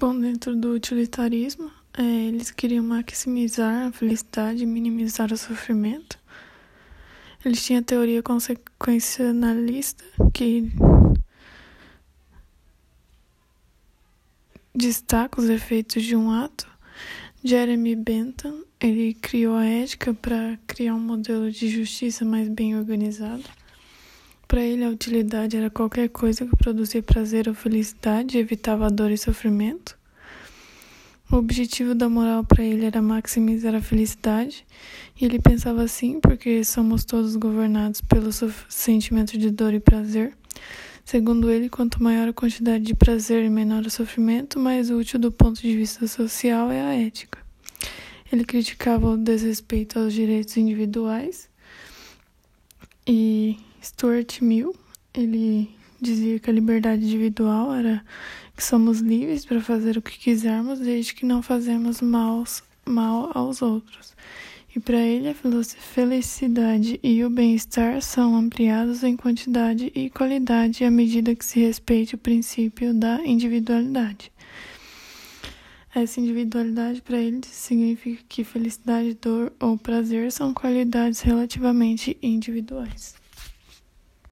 Bom, dentro do utilitarismo, é, eles queriam maximizar a felicidade e minimizar o sofrimento. Eles tinham a teoria consequencialista, que destaca os efeitos de um ato. Jeremy Bentham, ele criou a ética para criar um modelo de justiça mais bem organizado. Para ele, a utilidade era qualquer coisa que produzia prazer ou felicidade e evitava dor e sofrimento. O objetivo da moral para ele era maximizar a felicidade, e ele pensava assim porque somos todos governados pelo sentimento de dor e prazer. Segundo ele, quanto maior a quantidade de prazer e menor o sofrimento, mais útil do ponto de vista social é a ética. Ele criticava o desrespeito aos direitos individuais e Stuart Mill, ele dizia que a liberdade individual era que somos livres para fazer o que quisermos desde que não fazemos maus, mal aos outros. E para ele, a felicidade e o bem-estar são ampliados em quantidade e qualidade à medida que se respeite o princípio da individualidade. Essa individualidade para ele significa que felicidade, dor ou prazer são qualidades relativamente individuais.